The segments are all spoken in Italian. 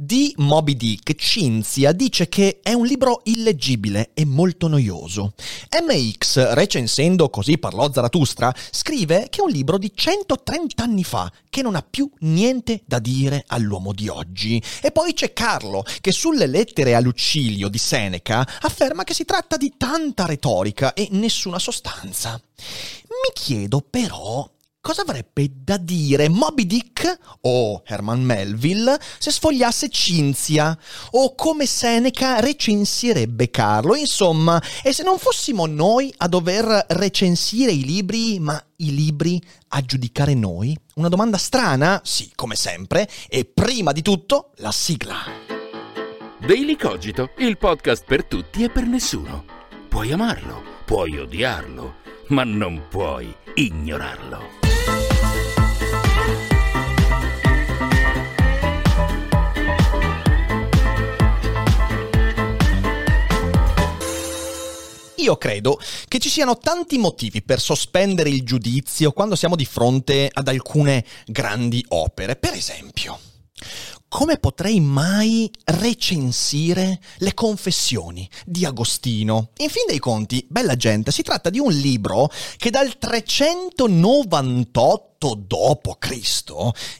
Di Moby Dick, Cinzia dice che è un libro illeggibile e molto noioso. MX, recensendo Così parlò Zarathustra, scrive che è un libro di 130 anni fa, che non ha più niente da dire all'uomo di oggi. E poi c'è Carlo, che sulle lettere a Lucilio di Seneca afferma che si tratta di tanta retorica e nessuna sostanza. Mi chiedo però cosa avrebbe da dire Moby Dick o Herman Melville se sfogliasse Cinzia o come Seneca recensirebbe Carlo. Insomma, e se non fossimo noi a dover recensire i libri, ma i libri a giudicare noi? Una domanda strana? Sì, come sempre. E prima di tutto, la sigla. Daily Cogito, il podcast per tutti e per nessuno. Puoi amarlo, puoi odiarlo, ma non puoi ignorarlo. Io credo che ci siano tanti motivi per sospendere il giudizio quando siamo di fronte ad alcune grandi opere. Per esempio, come potrei mai recensire le confessioni di Agostino? In fin dei conti, bella gente, si tratta di un libro che dal 398 d.C.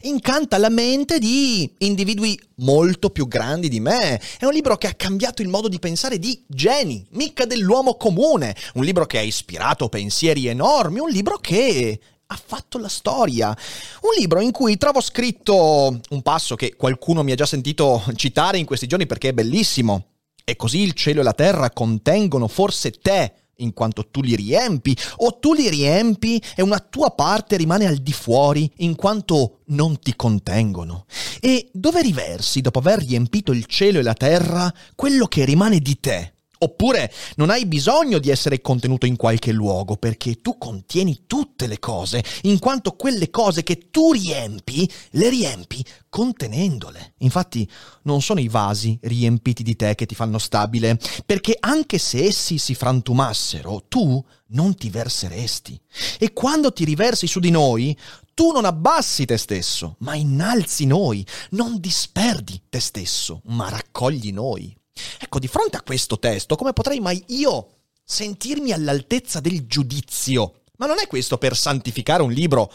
incanta la mente di individui molto più grandi di me. È un libro che ha cambiato il modo di pensare di geni, mica dell'uomo comune. Un libro che ha ispirato pensieri enormi, un libro che ha fatto la storia. Un libro in cui trovo scritto un passo che qualcuno mi ha già sentito citare in questi giorni perché è bellissimo. E così il cielo e la terra contengono forse te, in quanto tu li riempi, o tu li riempi e una tua parte rimane al di fuori, in quanto non ti contengono. E dove riversi, dopo aver riempito il cielo e la terra, quello che rimane di te? Oppure non hai bisogno di essere contenuto in qualche luogo perché tu contieni tutte le cose, in quanto quelle cose che tu riempi, le riempi contenendole. Infatti non sono i vasi riempiti di te che ti fanno stabile, perché anche se essi si frantumassero, tu non ti verseresti. E quando ti riversi su di noi, tu non abbassi te stesso, ma innalzi noi, non disperdi te stesso, ma raccogli noi. Ecco, di fronte a questo testo, come potrei mai io sentirmi all'altezza del giudizio? Ma non è questo per santificare un libro,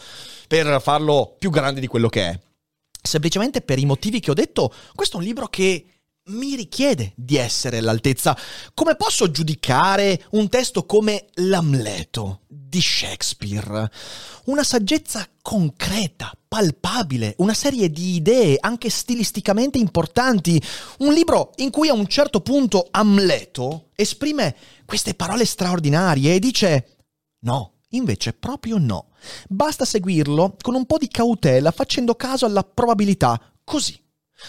per farlo più grande di quello che è. Semplicemente per i motivi che ho detto, questo è un libro che mi richiede di essere all'altezza. Come posso giudicare un testo come L'Amleto di Shakespeare? Una saggezza concreta, palpabile, una serie di idee anche stilisticamente importanti, un libro in cui a un certo punto Amleto esprime queste parole straordinarie e dice no. Invece proprio no. Basta seguirlo con un po' di cautela facendo caso alla probabilità, così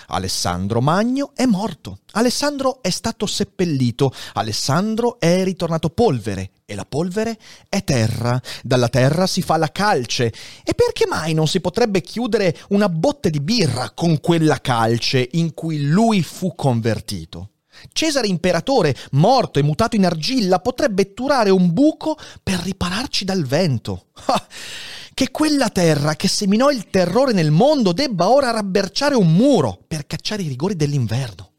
Alessandro Magno è morto, Alessandro è stato seppellito, Alessandro è ritornato polvere e la polvere è terra, dalla terra si fa la calce e perché mai non si potrebbe chiudere una botte di birra con quella calce in cui lui fu convertito? Cesare imperatore, morto e mutato in argilla, potrebbe turare un buco per ripararci dal vento. Che quella terra che seminò il terrore nel mondo debba ora rabberciare un muro per cacciare i rigori dell'inverno.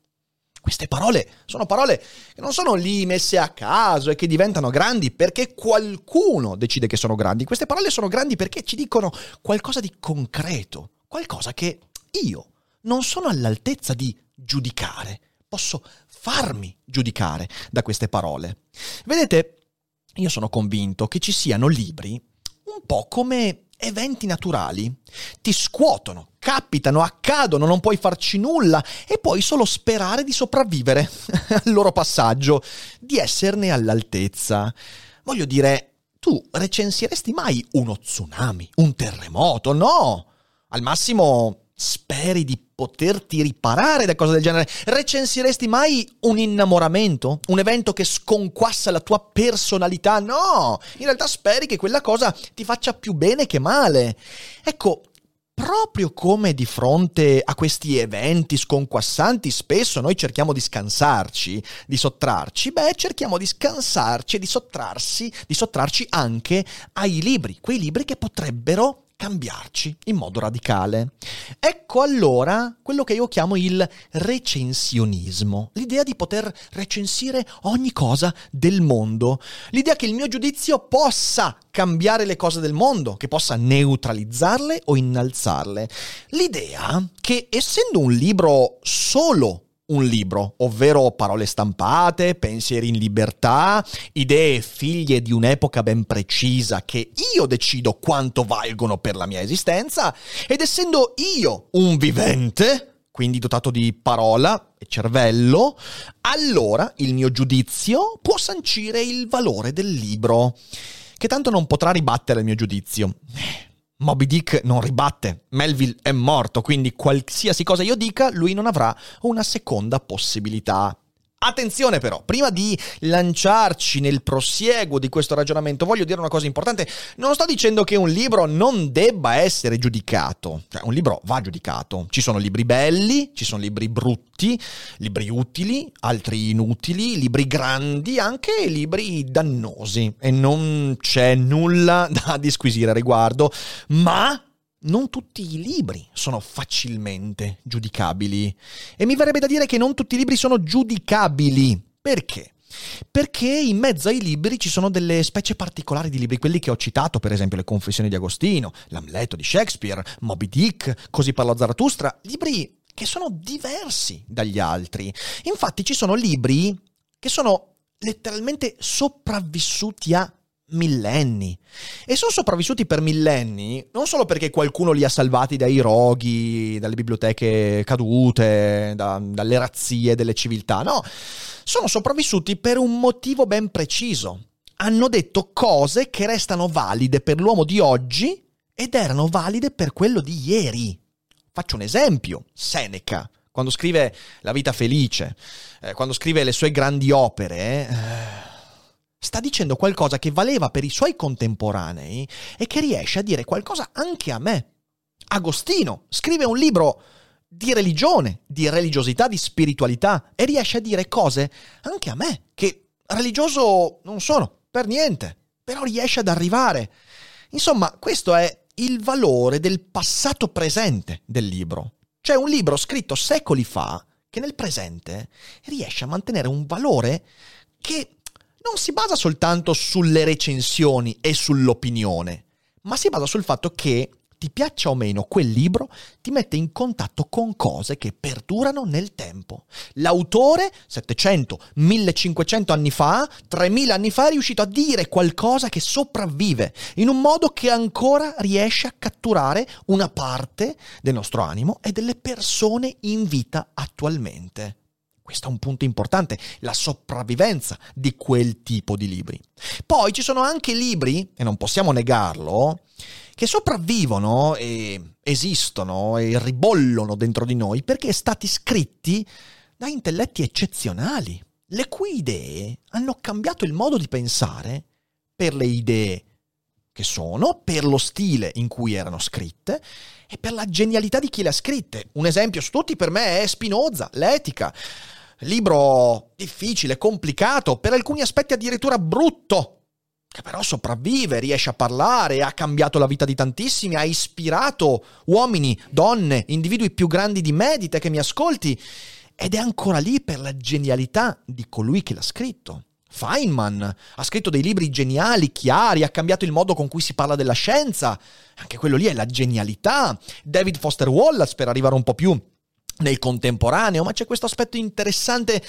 Queste parole sono parole che non sono lì messe a caso e che diventano grandi perché qualcuno decide che sono grandi. Queste parole sono grandi perché ci dicono qualcosa di concreto, qualcosa che io non sono all'altezza di giudicare. Posso farmi giudicare da queste parole. Vedete, io sono convinto che ci siano libri un po' come eventi naturali. Ti scuotono, capitano, accadono, non puoi farci nulla e puoi solo sperare di sopravvivere al loro passaggio, di esserne all'altezza. Voglio dire, tu recensiresti mai uno tsunami, un terremoto? No! Al massimo speri di poterti riparare da cose del genere? Recensiresti mai un innamoramento? Un evento che sconquassa la tua personalità? No! In realtà speri che quella cosa ti faccia più bene che male. Ecco, proprio come di fronte a questi eventi sconquassanti spesso noi cerchiamo di scansarci, di sottrarci, beh, cerchiamo di scansarci e di sottrarsi, di sottrarci anche ai libri, quei libri che potrebbero cambiarci in modo radicale. Ecco allora quello che io chiamo il recensionismo, l'idea di poter recensire ogni cosa del mondo, l'idea che il mio giudizio possa cambiare le cose del mondo, che possa neutralizzarle o innalzarle, l'idea che essendo un libro solo un libro, ovvero parole stampate, pensieri in libertà, idee figlie di un'epoca ben precisa che io decido quanto valgono per la mia esistenza, ed essendo io un vivente, quindi dotato di parola e cervello, allora il mio giudizio può sancire il valore del libro, che tanto non potrà ribattere il mio giudizio. Moby Dick non ribatte, Melville è morto, quindi qualsiasi cosa io dica, lui non avrà una seconda possibilità. Attenzione però, prima di lanciarci nel prosieguo di questo ragionamento, voglio dire una cosa importante. Non sto dicendo che un libro non debba essere giudicato. Cioè, un libro va giudicato. Ci sono libri belli, ci sono libri brutti, libri utili, altri inutili, libri grandi, anche libri dannosi. E non c'è nulla da disquisire a riguardo. Ma non tutti i libri sono facilmente giudicabili. E mi verrebbe da dire che non tutti i libri sono giudicabili. Perché? Perché in mezzo ai libri ci sono delle specie particolari di libri, quelli che ho citato, per esempio Le Confessioni di Agostino, L'Amleto di Shakespeare, Moby Dick, Così parlò Zarathustra, libri che sono diversi dagli altri. Infatti ci sono libri che sono letteralmente sopravvissuti a millenni. E sono sopravvissuti per millenni non solo perché qualcuno li ha salvati dai roghi, dalle biblioteche cadute, da, dalle razzie delle civiltà, no, sono sopravvissuti per un motivo ben preciso. Hanno detto cose che restano valide per l'uomo di oggi ed erano valide per quello di ieri. Faccio un esempio, Seneca, quando scrive La vita felice, eh, quando scrive le sue grandi opere, eh, sta dicendo qualcosa che valeva per i suoi contemporanei e che riesce a dire qualcosa anche a me. Agostino scrive un libro di religione, di religiosità, di spiritualità e riesce a dire cose anche a me, che religioso non sono, per niente, però riesce ad arrivare. Insomma, questo è il valore del passato presente del libro. Cioè un libro scritto secoli fa che nel presente riesce a mantenere un valore che non si basa soltanto sulle recensioni e sull'opinione, ma si basa sul fatto che ti piaccia o meno quel libro, ti mette in contatto con cose che perdurano nel tempo. L'autore, 700, 1500 anni fa, 3000 anni fa, è riuscito a dire qualcosa che sopravvive in un modo che ancora riesce a catturare una parte del nostro animo e delle persone in vita attualmente. Questo è un punto importante, la sopravvivenza di quel tipo di libri. Poi ci sono anche libri, e non possiamo negarlo, che sopravvivono e esistono e ribollono dentro di noi perché stati scritti da intelletti eccezionali, le cui idee hanno cambiato il modo di pensare per le idee che sono, per lo stile in cui erano scritte e per la genialità di chi le ha scritte. Un esempio su tutti per me è Spinoza, l'etica. Libro difficile, complicato, per alcuni aspetti addirittura brutto, che però sopravvive, riesce a parlare, ha cambiato la vita di tantissimi, ha ispirato uomini, donne, individui più grandi di me, di te che mi ascolti, ed è ancora lì per la genialità di colui che l'ha scritto. Feynman ha scritto dei libri geniali, chiari, ha cambiato il modo con cui si parla della scienza. Anche quello lì è la genialità. David Foster Wallace, per arrivare un po' più nel contemporaneo, ma c'è questo aspetto interessante.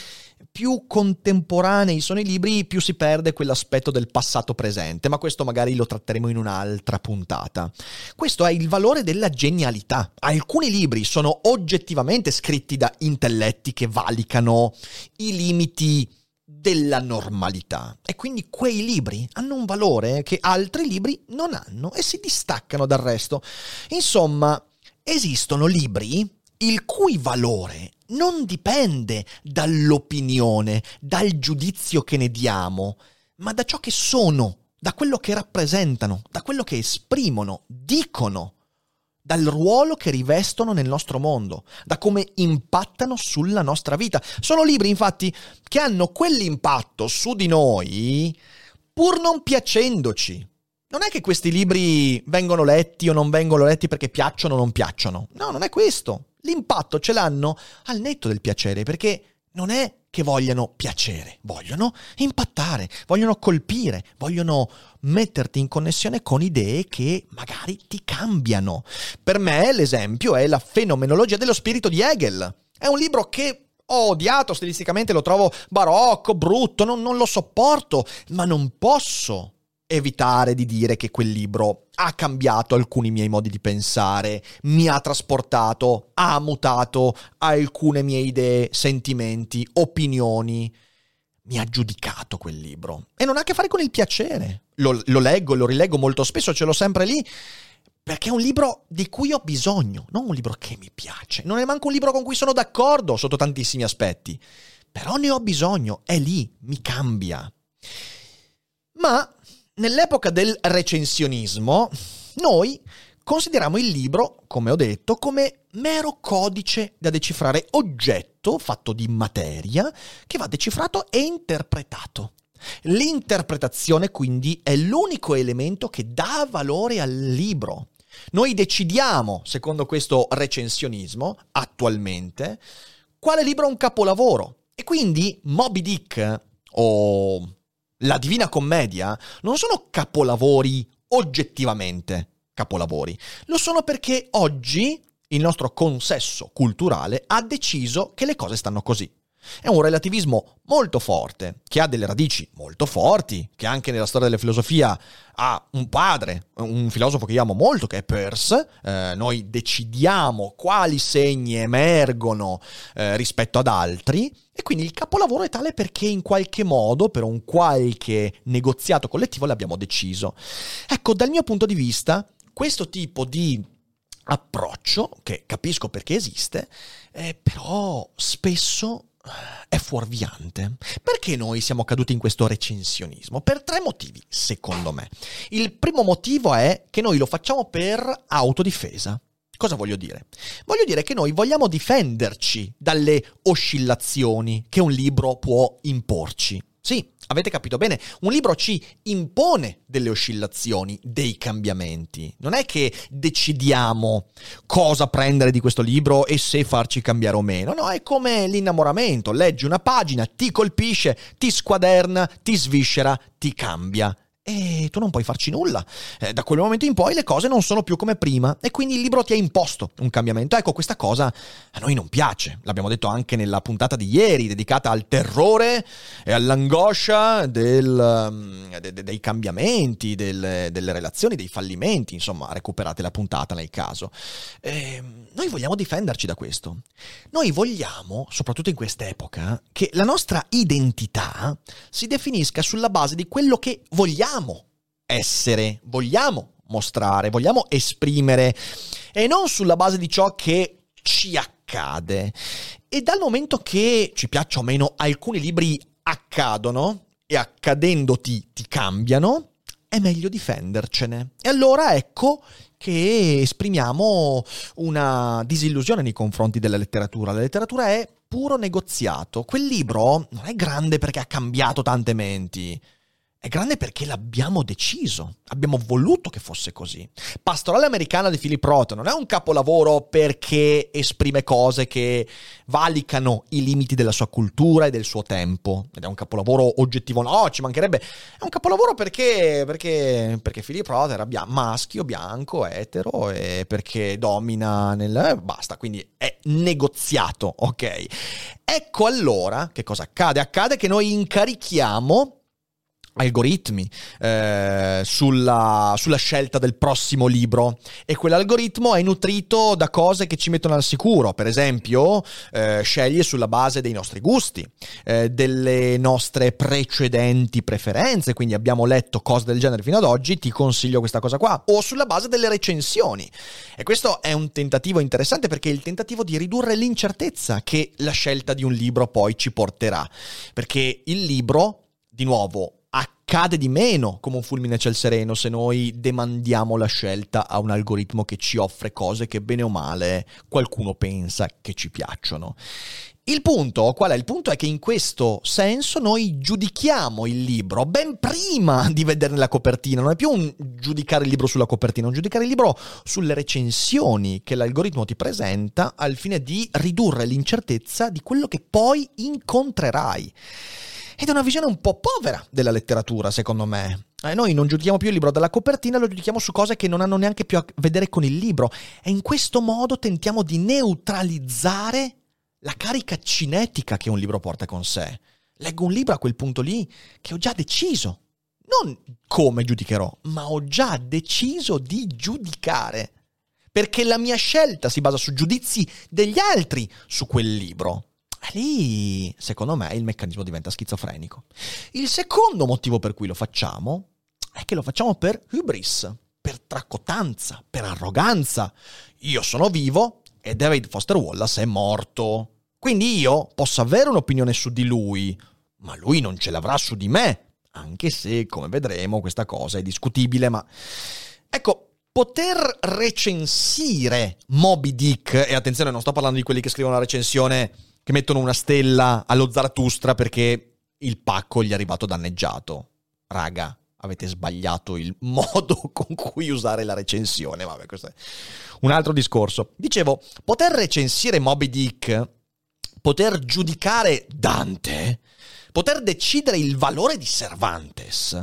Più contemporanei sono i libri, più si perde quell'aspetto del passato presente, ma questo magari lo tratteremo in un'altra puntata. Questo è il valore della genialità. Alcuni libri sono oggettivamente scritti da intelletti che valicano i limiti della normalità e quindi quei libri hanno un valore che altri libri non hanno e si distaccano dal resto. Insomma, esistono libri il cui valore non dipende dall'opinione, dal giudizio che ne diamo, ma da ciò che sono, da quello che rappresentano, da quello che esprimono, dicono. dal ruolo che rivestono nel nostro mondo, da come impattano sulla nostra vita. Sono libri, infatti, che hanno quell'impatto su di noi pur non piacendoci. Non è che questi libri vengono letti o non vengono letti perché piacciono o non piacciono. No, non è questo. L'impatto ce l'hanno al netto del piacere, perché non è che vogliano piacere, vogliono impattare, vogliono colpire, vogliono metterti in connessione con idee che magari ti cambiano. Per me l'esempio è la fenomenologia dello spirito di Hegel. È un libro che ho odiato stilisticamente, lo trovo barocco, brutto, non, non lo sopporto, ma non posso evitare di dire che quel libro ha cambiato alcuni miei modi di pensare, mi ha trasportato, ha mutato alcune mie idee, sentimenti, opinioni. Mi ha giudicato quel libro. E non ha a che fare con il piacere. Lo, lo leggo, lo rileggo molto spesso, ce l'ho sempre lì. Perché è un libro di cui ho bisogno, non un libro che mi piace. Non è manco un libro con cui sono d'accordo sotto tantissimi aspetti. Però ne ho bisogno, è lì, mi cambia. Ma Nell'epoca del recensionismo, noi consideriamo il libro, come ho detto, come mero codice da decifrare, oggetto fatto di materia che va decifrato e interpretato. L'interpretazione quindi è l'unico elemento che dà valore al libro. Noi decidiamo, secondo questo recensionismo, attualmente, quale libro è un capolavoro. E quindi Moby Dick o la Divina Commedia non sono capolavori oggettivamente capolavori, lo sono perché oggi il nostro consesso culturale ha deciso che le cose stanno così. È un relativismo molto forte, che ha delle radici molto forti, che anche nella storia della filosofia ha un padre, un filosofo che io amo molto, che è Peirce. Eh, noi decidiamo quali segni emergono eh, rispetto ad altri e quindi il capolavoro è tale perché in qualche modo, per un qualche negoziato collettivo, l'abbiamo deciso. Ecco, dal mio punto di vista, questo tipo di approccio, che capisco perché esiste, eh, però spesso è fuorviante. Perché noi siamo caduti in questo recensionismo? Per tre motivi, secondo me. Il primo motivo è che noi lo facciamo per autodifesa. Cosa voglio dire? Voglio dire che noi vogliamo difenderci dalle oscillazioni che un libro può imporci. Sì, Avete capito bene? Un libro ci impone delle oscillazioni, dei cambiamenti. Non è che decidiamo cosa prendere di questo libro e se farci cambiare o meno. No, è come l'innamoramento. Leggi una pagina, ti colpisce, ti squaderna, ti sviscera, ti cambia e tu non puoi farci nulla. Eh, da quel momento in poi le cose non sono più come prima e quindi il libro ti ha imposto un cambiamento. Ecco, questa cosa a noi non piace. L'abbiamo detto anche nella puntata di ieri, dedicata al terrore e all'angoscia del, mm, de, de, dei cambiamenti, del, delle relazioni, dei fallimenti. Insomma, recuperate la puntata nel caso. Eh, noi vogliamo difenderci da questo. Noi vogliamo, soprattutto in quest'epoca, che la nostra identità si definisca sulla base di quello che vogliamo vogliamo essere, vogliamo mostrare, vogliamo esprimere e non sulla base di ciò che ci accade. E dal momento che ci piaccia o meno alcuni libri accadono e accadendoti ti cambiano, è meglio difendercene. E allora ecco che esprimiamo una disillusione nei confronti della letteratura. La letteratura è puro negoziato. Quel libro non è grande perché ha cambiato tante menti è grande perché l'abbiamo deciso, abbiamo voluto che fosse così. Pastorale americana di Philip Roth non è un capolavoro perché esprime cose che valicano i limiti della sua cultura e del suo tempo. Ed è un capolavoro oggettivo, no, ci mancherebbe. È un capolavoro perché, perché, perché Philip Roth era bia- maschio, bianco, etero e perché domina nel... Eh, basta, quindi è negoziato, ok? Ecco allora che cosa accade? Accade che noi incarichiamo algoritmi eh, sulla, sulla, scelta del prossimo libro. E quell'algoritmo è nutrito da cose che ci mettono al sicuro. Per esempio eh, sceglie sulla base dei nostri gusti eh, delle nostre precedenti preferenze. Quindi abbiamo letto cose del genere fino ad oggi ti consiglio questa cosa qua. O sulla base delle recensioni. E questo è un tentativo interessante perché è il tentativo di ridurre l'incertezza che la scelta di un libro poi ci porterà. Perché il libro di nuovo accade di meno come un fulmine a ciel sereno se noi demandiamo la scelta a un algoritmo che ci offre cose che bene o male qualcuno pensa che ci piacciono. Il punto, qual è? Il punto è che in questo senso noi giudichiamo il libro ben prima di vederne la copertina, non è più un giudicare il libro sulla copertina, è un giudicare il libro sulle recensioni che l'algoritmo ti presenta al fine di ridurre l'incertezza di quello che poi incontrerai. Ed è una visione un po' povera della letteratura, secondo me. Eh, noi non giudichiamo più il libro dalla copertina, lo giudichiamo su cose che non hanno neanche più a vedere con il libro. E in questo modo tentiamo di neutralizzare la carica cinetica che un libro porta con sé. Leggo un libro a quel punto lì che ho già deciso. Non come giudicherò, ma ho già deciso di giudicare. Perché la mia scelta si basa su giudizi degli altri su quel libro. Lì, secondo me, il meccanismo diventa schizofrenico. Il secondo motivo per cui lo facciamo è che lo facciamo per hubris, per tracotanza, per arroganza. Io sono vivo e David Foster Wallace è morto. Quindi io posso avere un'opinione su di lui, ma lui non ce l'avrà su di me, anche se, come vedremo, questa cosa è discutibile, ma... Ecco, poter recensire Moby Dick, e attenzione, non sto parlando di quelli che scrivono la recensione che mettono una stella allo Zaratustra perché il pacco gli è arrivato danneggiato. Raga, avete sbagliato il modo con cui usare la recensione. Vabbè, questo è un altro discorso. Dicevo, poter recensire Moby Dick poter giudicare Dante, poter decidere il valore di Cervantes,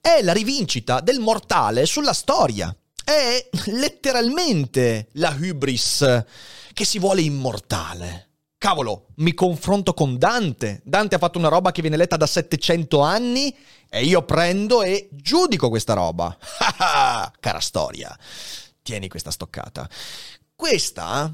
è la rivincita del mortale sulla storia. È letteralmente la hubris che si vuole immortale. Cavolo, mi confronto con Dante. Dante ha fatto una roba che viene letta da 700 anni e io prendo e giudico questa roba. Cara storia, tieni questa stoccata. Questa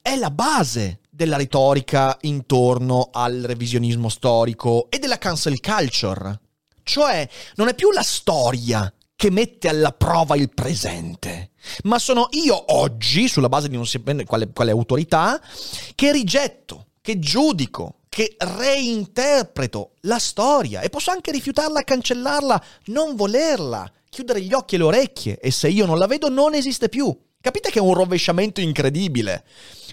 è la base della retorica intorno al revisionismo storico e della cancel culture. Cioè, non è più la storia che mette alla prova il presente, ma sono io oggi, sulla base di non sapere quale, quale autorità, che rigetto, che giudico, che reinterpreto la storia e posso anche rifiutarla, cancellarla, non volerla, chiudere gli occhi e le orecchie e se io non la vedo non esiste più. Capite che è un rovesciamento incredibile.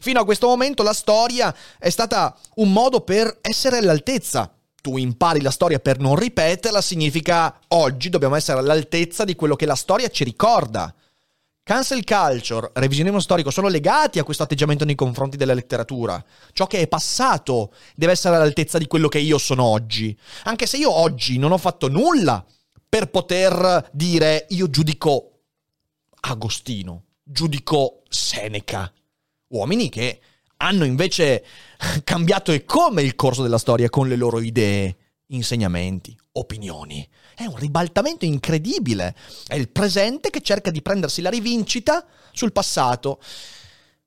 Fino a questo momento la storia è stata un modo per essere all'altezza. Tu impari la storia per non ripeterla, significa oggi dobbiamo essere all'altezza di quello che la storia ci ricorda. Cancel culture, revisionismo storico sono legati a questo atteggiamento nei confronti della letteratura. Ciò che è passato deve essere all'altezza di quello che io sono oggi. Anche se io oggi non ho fatto nulla per poter dire io giudico Agostino, giudico Seneca, uomini che hanno invece cambiato e come il corso della storia con le loro idee, insegnamenti, opinioni. È un ribaltamento incredibile. È il presente che cerca di prendersi la rivincita sul passato.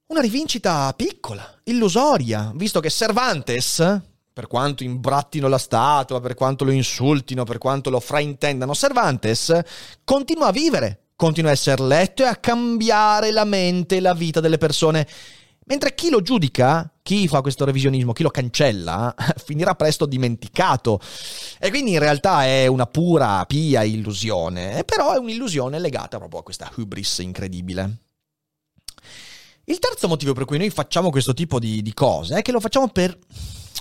Una rivincita piccola, illusoria, visto che Cervantes, per quanto imbrattino la statua, per quanto lo insultino, per quanto lo fraintendano, Cervantes continua a vivere continua a essere letto e a cambiare la mente e la vita delle persone. Mentre chi lo giudica, chi fa questo revisionismo, chi lo cancella, finirà presto dimenticato. E quindi in realtà è una pura, pia illusione, però è un'illusione legata proprio a questa hubris incredibile. Il terzo motivo per cui noi facciamo questo tipo di, di cose è che lo facciamo per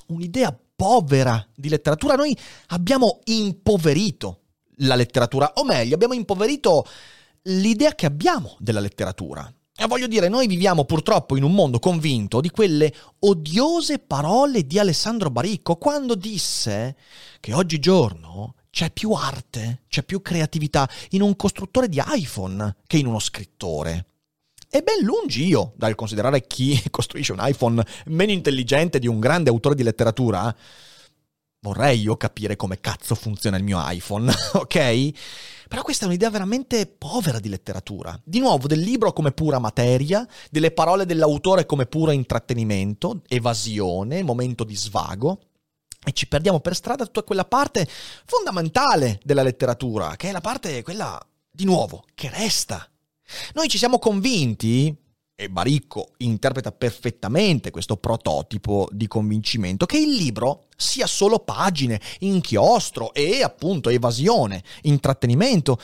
un'idea povera di letteratura. Noi abbiamo impoverito la letteratura, o meglio, abbiamo impoverito l'idea che abbiamo della letteratura. Voglio dire, noi viviamo purtroppo in un mondo convinto di quelle odiose parole di Alessandro Baricco quando disse che oggigiorno c'è più arte, c'è più creatività in un costruttore di iPhone che in uno scrittore. E ben lungi io dal considerare chi costruisce un iPhone meno intelligente di un grande autore di letteratura. Vorrei io capire come cazzo funziona il mio iPhone, ok? Però questa è un'idea veramente povera di letteratura. Di nuovo, del libro come pura materia, delle parole dell'autore come puro intrattenimento, evasione, momento di svago. E ci perdiamo per strada tutta quella parte fondamentale della letteratura, che è la parte, quella, di nuovo, che resta. Noi ci siamo convinti, e Baricco interpreta perfettamente questo prototipo di convincimento, che il libro sia solo pagine, inchiostro e appunto evasione, intrattenimento.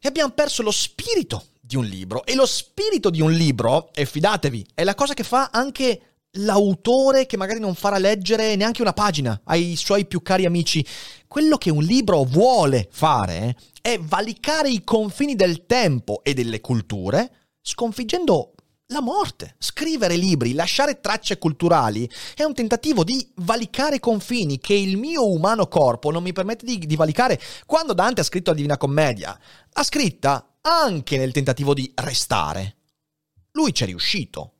E abbiamo perso lo spirito di un libro. E lo spirito di un libro, e fidatevi, è la cosa che fa anche l'autore che magari non farà leggere neanche una pagina ai suoi più cari amici. Quello che un libro vuole fare è valicare i confini del tempo e delle culture, sconfiggendo la morte. Scrivere libri, lasciare tracce culturali è un tentativo di valicare confini che il mio umano corpo non mi permette di, di valicare. Quando Dante ha scritto la Divina Commedia, l'ha scritta anche nel tentativo di restare. Lui ci è riuscito.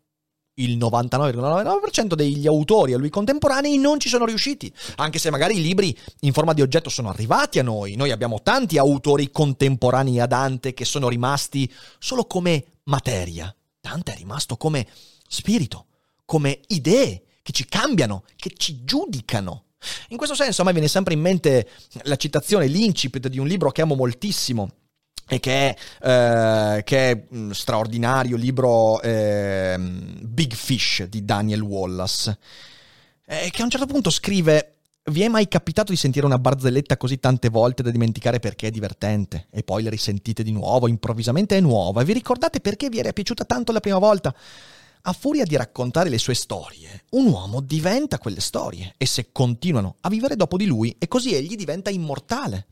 Il 99,99% degli autori a lui contemporanei non ci sono riusciti, anche se magari i libri in forma di oggetto sono arrivati a noi. Noi abbiamo tanti autori contemporanei a Dante che sono rimasti solo come materia. Dante è rimasto come spirito, come idee che ci cambiano, che ci giudicano. In questo senso a me viene sempre in mente la citazione, l'incipit di un libro che amo moltissimo, e che è, eh, che è un straordinario libro eh, Big Fish di Daniel Wallace, eh, che a un certo punto scrive vi è mai capitato di sentire una barzelletta così tante volte da dimenticare perché è divertente e poi le risentite di nuovo, improvvisamente è nuova e vi ricordate perché vi era piaciuta tanto la prima volta? A furia di raccontare le sue storie, un uomo diventa quelle storie e se continuano a vivere dopo di lui e così egli diventa immortale.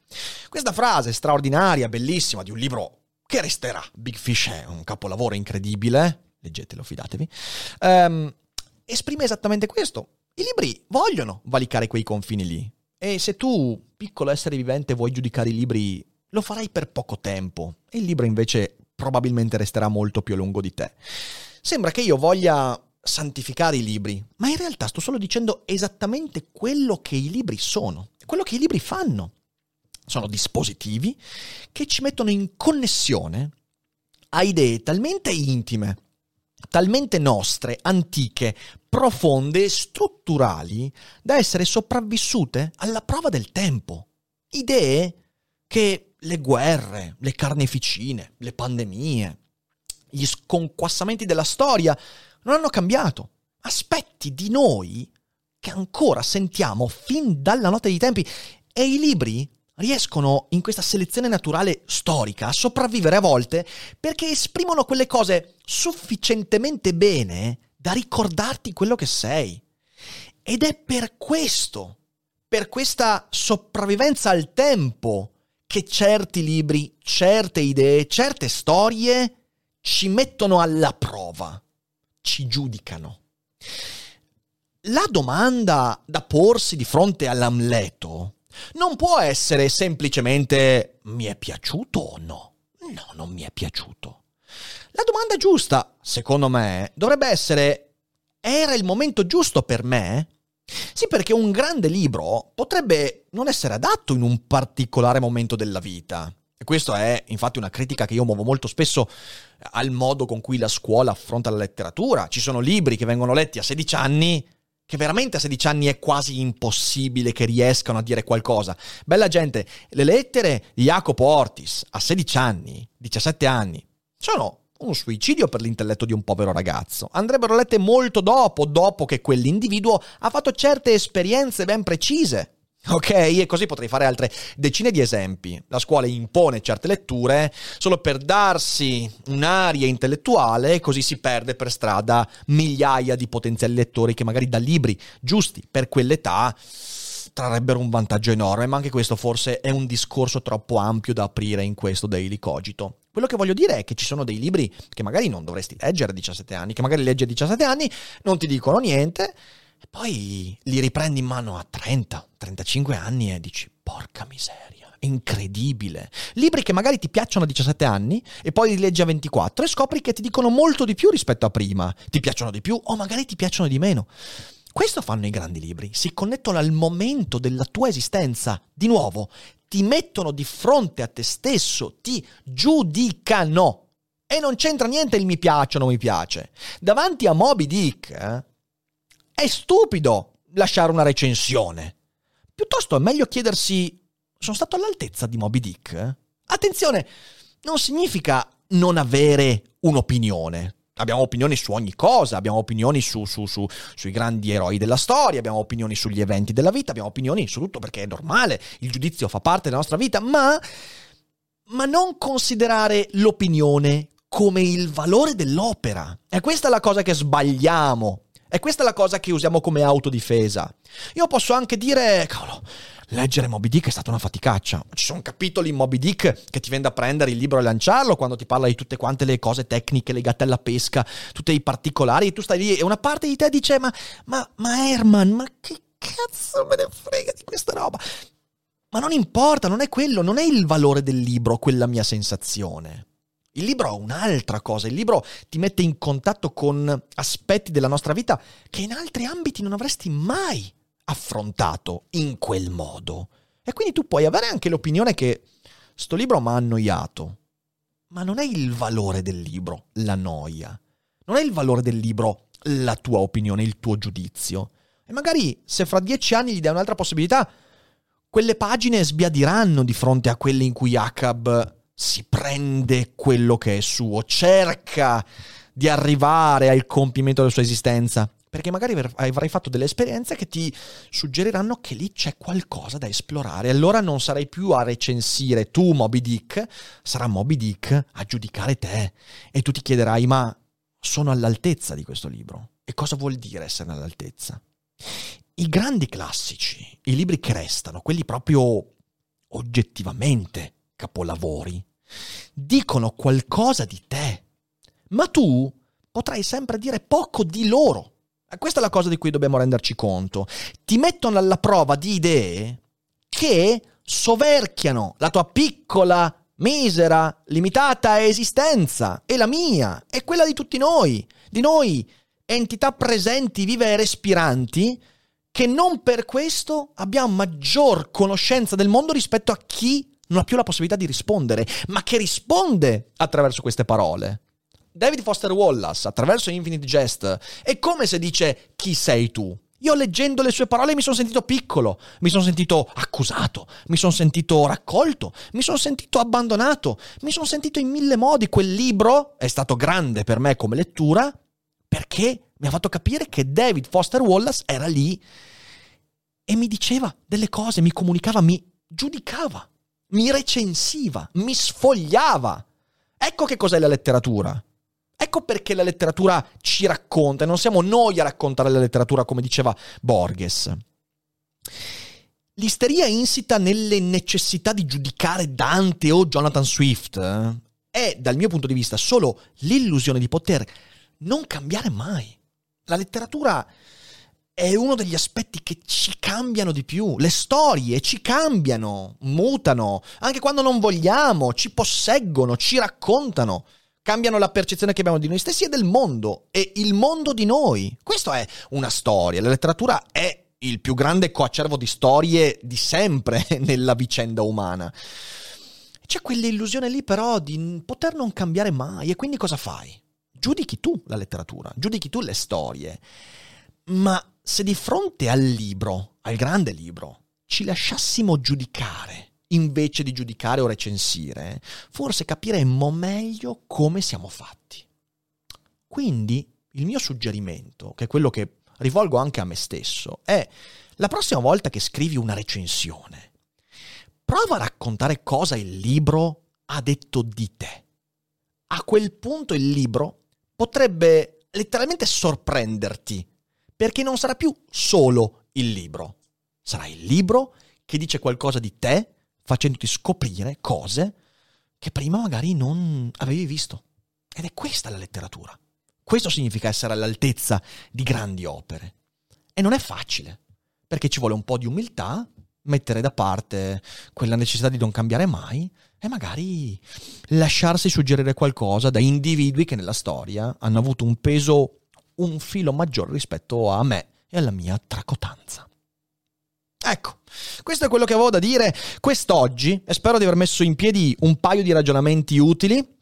Questa frase straordinaria, bellissima, di un libro che resterà, Big Fish è un capolavoro incredibile, leggetelo, fidatevi, um, esprime esattamente questo. I libri vogliono valicare quei confini lì. E se tu, piccolo essere vivente, vuoi giudicare i libri, lo farai per poco tempo. E il libro invece probabilmente resterà molto più a lungo di te. Sembra che io voglia santificare i libri, ma in realtà sto solo dicendo esattamente quello che i libri sono, quello che i libri fanno. Sono dispositivi che ci mettono in connessione a idee talmente intime, talmente nostre, antiche, profonde e strutturali da essere sopravvissute alla prova del tempo. Idee che le guerre, le carneficine, le pandemie, gli sconquassamenti della storia non hanno cambiato. Aspetti di noi che ancora sentiamo fin dalla notte dei tempi e i libri riescono in questa selezione naturale storica a sopravvivere a volte perché esprimono quelle cose sufficientemente bene da ricordarti quello che sei. Ed è per questo, per questa sopravvivenza al tempo, che certi libri, certe idee, certe storie ci mettono alla prova, ci giudicano. La domanda da porsi di fronte all'Amleto non può essere semplicemente mi è piaciuto o no. No, non mi è piaciuto. La domanda giusta, secondo me, dovrebbe essere era il momento giusto per me? Sì, perché un grande libro potrebbe non essere adatto in un particolare momento della vita. E questa è infatti una critica che io muovo molto spesso al modo con cui la scuola affronta la letteratura. Ci sono libri che vengono letti a 16 anni che veramente a 16 anni è quasi impossibile che riescano a dire qualcosa. Bella gente, le lettere di Jacopo Ortis a 16 anni, 17 anni, sono un suicidio per l'intelletto di un povero ragazzo. Andrebbero lette molto dopo, dopo che quell'individuo ha fatto certe esperienze ben precise. Ok? E così potrei fare altre decine di esempi. La scuola impone certe letture solo per darsi un'aria intellettuale e così si perde per strada migliaia di potenziali lettori che magari da libri giusti per quell'età trarrebbero un vantaggio enorme, ma anche questo forse è un discorso troppo ampio da aprire in questo Daily Cogito. Quello che voglio dire è che ci sono dei libri che magari non dovresti leggere a 17 anni, che magari leggi a 17 anni, non ti dicono niente, e poi li riprendi in mano a 30, 35 anni e dici, porca miseria, incredibile. Libri che magari ti piacciono a 17 anni e poi li leggi a 24 e scopri che ti dicono molto di più rispetto a prima. Ti piacciono di più o magari ti piacciono di meno. Questo fanno i grandi libri, si connettono al momento della tua esistenza. Di nuovo, ti mettono di fronte a te stesso, ti giudicano. E non c'entra niente il mi piace o non mi piace. Davanti a Moby Dick, eh, è stupido lasciare una recensione. Piuttosto è meglio chiedersi: sono stato all'altezza di Moby Dick? Attenzione, non significa non avere un'opinione. abbiamo opinioni su ogni cosa, abbiamo opinioni su, su, su, sui grandi eroi della storia, abbiamo opinioni sugli eventi della vita, abbiamo opinioni su tutto perché è normale, il giudizio fa parte della nostra vita, ma, ma non considerare l'opinione come il valore dell'opera. E questa è la cosa che sbagliamo. E questa è la cosa che usiamo come autodifesa. Io posso anche dire, cavolo, leggere Moby Dick è stata una faticaccia. Ci sono capitoli in Moby Dick che ti viene da prendere il libro e lanciarlo quando ti parla di tutte quante le cose tecniche legate alla pesca, tutti i particolari, e tu stai lì e una parte di te dice ma, ma, ma Herman, ma che cazzo me ne frega di questa roba? Ma non importa, non è quello, non è il valore del libro quella mia sensazione. Il libro ha un'altra cosa, il libro ti mette in contatto con aspetti della nostra vita che in altri ambiti non avresti mai affrontato in quel modo. E quindi tu puoi avere anche l'opinione che sto libro mi ha annoiato, ma non è il valore del libro la noia, non è il valore del libro la tua opinione, il tuo giudizio. E magari se fra dieci anni gli dai un'altra possibilità, quelle pagine sbiadiranno di fronte a quelle in cui Acab si prende quello che è suo, cerca di arrivare al compimento della sua esistenza perché magari avrai fatto delle esperienze che ti suggeriranno che lì c'è qualcosa da esplorare. Allora non sarai più a recensire tu Moby Dick, sarà Moby Dick a giudicare te. E tu ti chiederai, ma sono all'altezza di questo libro? E cosa vuol dire essere all'altezza? I grandi classici, i libri che restano, quelli proprio oggettivamente capolavori, dicono qualcosa di te, ma tu potrai sempre dire poco di loro. Questa è la cosa di cui dobbiamo renderci conto. Ti mettono alla prova di idee che soverchiano la tua piccola, misera, limitata esistenza e la mia e quella di tutti noi, di noi, entità presenti, vive e respiranti, che non per questo abbiamo maggior conoscenza del mondo rispetto a chi non ha più la possibilità di rispondere, ma che risponde attraverso queste parole. David Foster Wallace attraverso Infinite Jest è come se dice chi sei tu. Io leggendo le sue parole mi sono sentito piccolo, mi sono sentito accusato, mi sono sentito raccolto, mi sono sentito abbandonato, mi sono sentito in mille modi. Quel libro è stato grande per me come lettura perché mi ha fatto capire che David Foster Wallace era lì e mi diceva delle cose, mi comunicava, mi giudicava, mi recensiva, mi sfogliava. Ecco che cos'è la letteratura. Ecco perché la letteratura ci racconta, e non siamo noi a raccontare la letteratura come diceva Borges. L'isteria insita nelle necessità di giudicare Dante o Jonathan Swift eh, è, dal mio punto di vista, solo l'illusione di poter non cambiare mai. La letteratura è uno degli aspetti che ci cambiano di più. Le storie ci cambiano, mutano, anche quando non vogliamo, ci posseggono, ci raccontano cambiano la percezione che abbiamo di noi stessi e del mondo e il mondo di noi. Questa è una storia, la letteratura è il più grande coacervo di storie di sempre nella vicenda umana. C'è quell'illusione lì però di poter non cambiare mai e quindi cosa fai? Giudichi tu la letteratura, giudichi tu le storie. Ma se di fronte al libro, al grande libro, ci lasciassimo giudicare invece di giudicare o recensire, forse capiremmo meglio come siamo fatti. Quindi il mio suggerimento, che è quello che rivolgo anche a me stesso, è la prossima volta che scrivi una recensione, prova a raccontare cosa il libro ha detto di te. A quel punto il libro potrebbe letteralmente sorprenderti, perché non sarà più solo il libro, sarà il libro che dice qualcosa di te facendoti scoprire cose che prima magari non avevi visto. Ed è questa la letteratura. Questo significa essere all'altezza di grandi opere. E non è facile, perché ci vuole un po' di umiltà, mettere da parte quella necessità di non cambiare mai e magari lasciarsi suggerire qualcosa da individui che nella storia hanno avuto un peso un filo maggiore rispetto a me e alla mia tracotanza. Ecco, questo è quello che avevo da dire quest'oggi e spero di aver messo in piedi un paio di ragionamenti utili.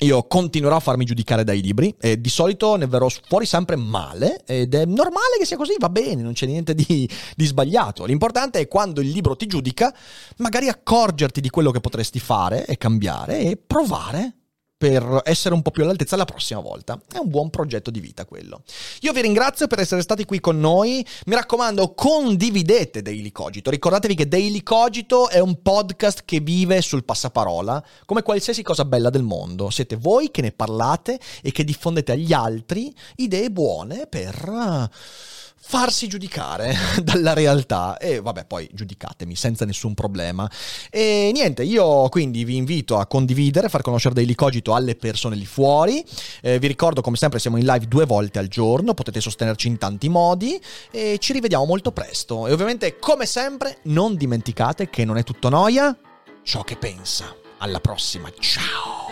Io continuerò a farmi giudicare dai libri e di solito ne verrò fuori sempre male ed è normale che sia così, va bene, non c'è niente di, di sbagliato. L'importante è quando il libro ti giudica, magari accorgerti di quello che potresti fare e cambiare e provare per essere un po' più all'altezza la prossima volta. È un buon progetto di vita quello. Io vi ringrazio per essere stati qui con noi. Mi raccomando, condividete Daily Cogito. Ricordatevi che Daily Cogito è un podcast che vive sul passaparola, come qualsiasi cosa bella del mondo. Siete voi che ne parlate e che diffondete agli altri idee buone per farsi giudicare dalla realtà. E vabbè poi giudicatemi senza nessun problema. E niente io quindi vi invito a condividere far conoscere Daily Cogito alle persone lì fuori. Eh, vi ricordo come sempre siamo in live due volte al giorno potete sostenerci in tanti modi. E ci rivediamo molto presto. E ovviamente come sempre non dimenticate che non è tutto noia ciò che pensa. Alla prossima ciao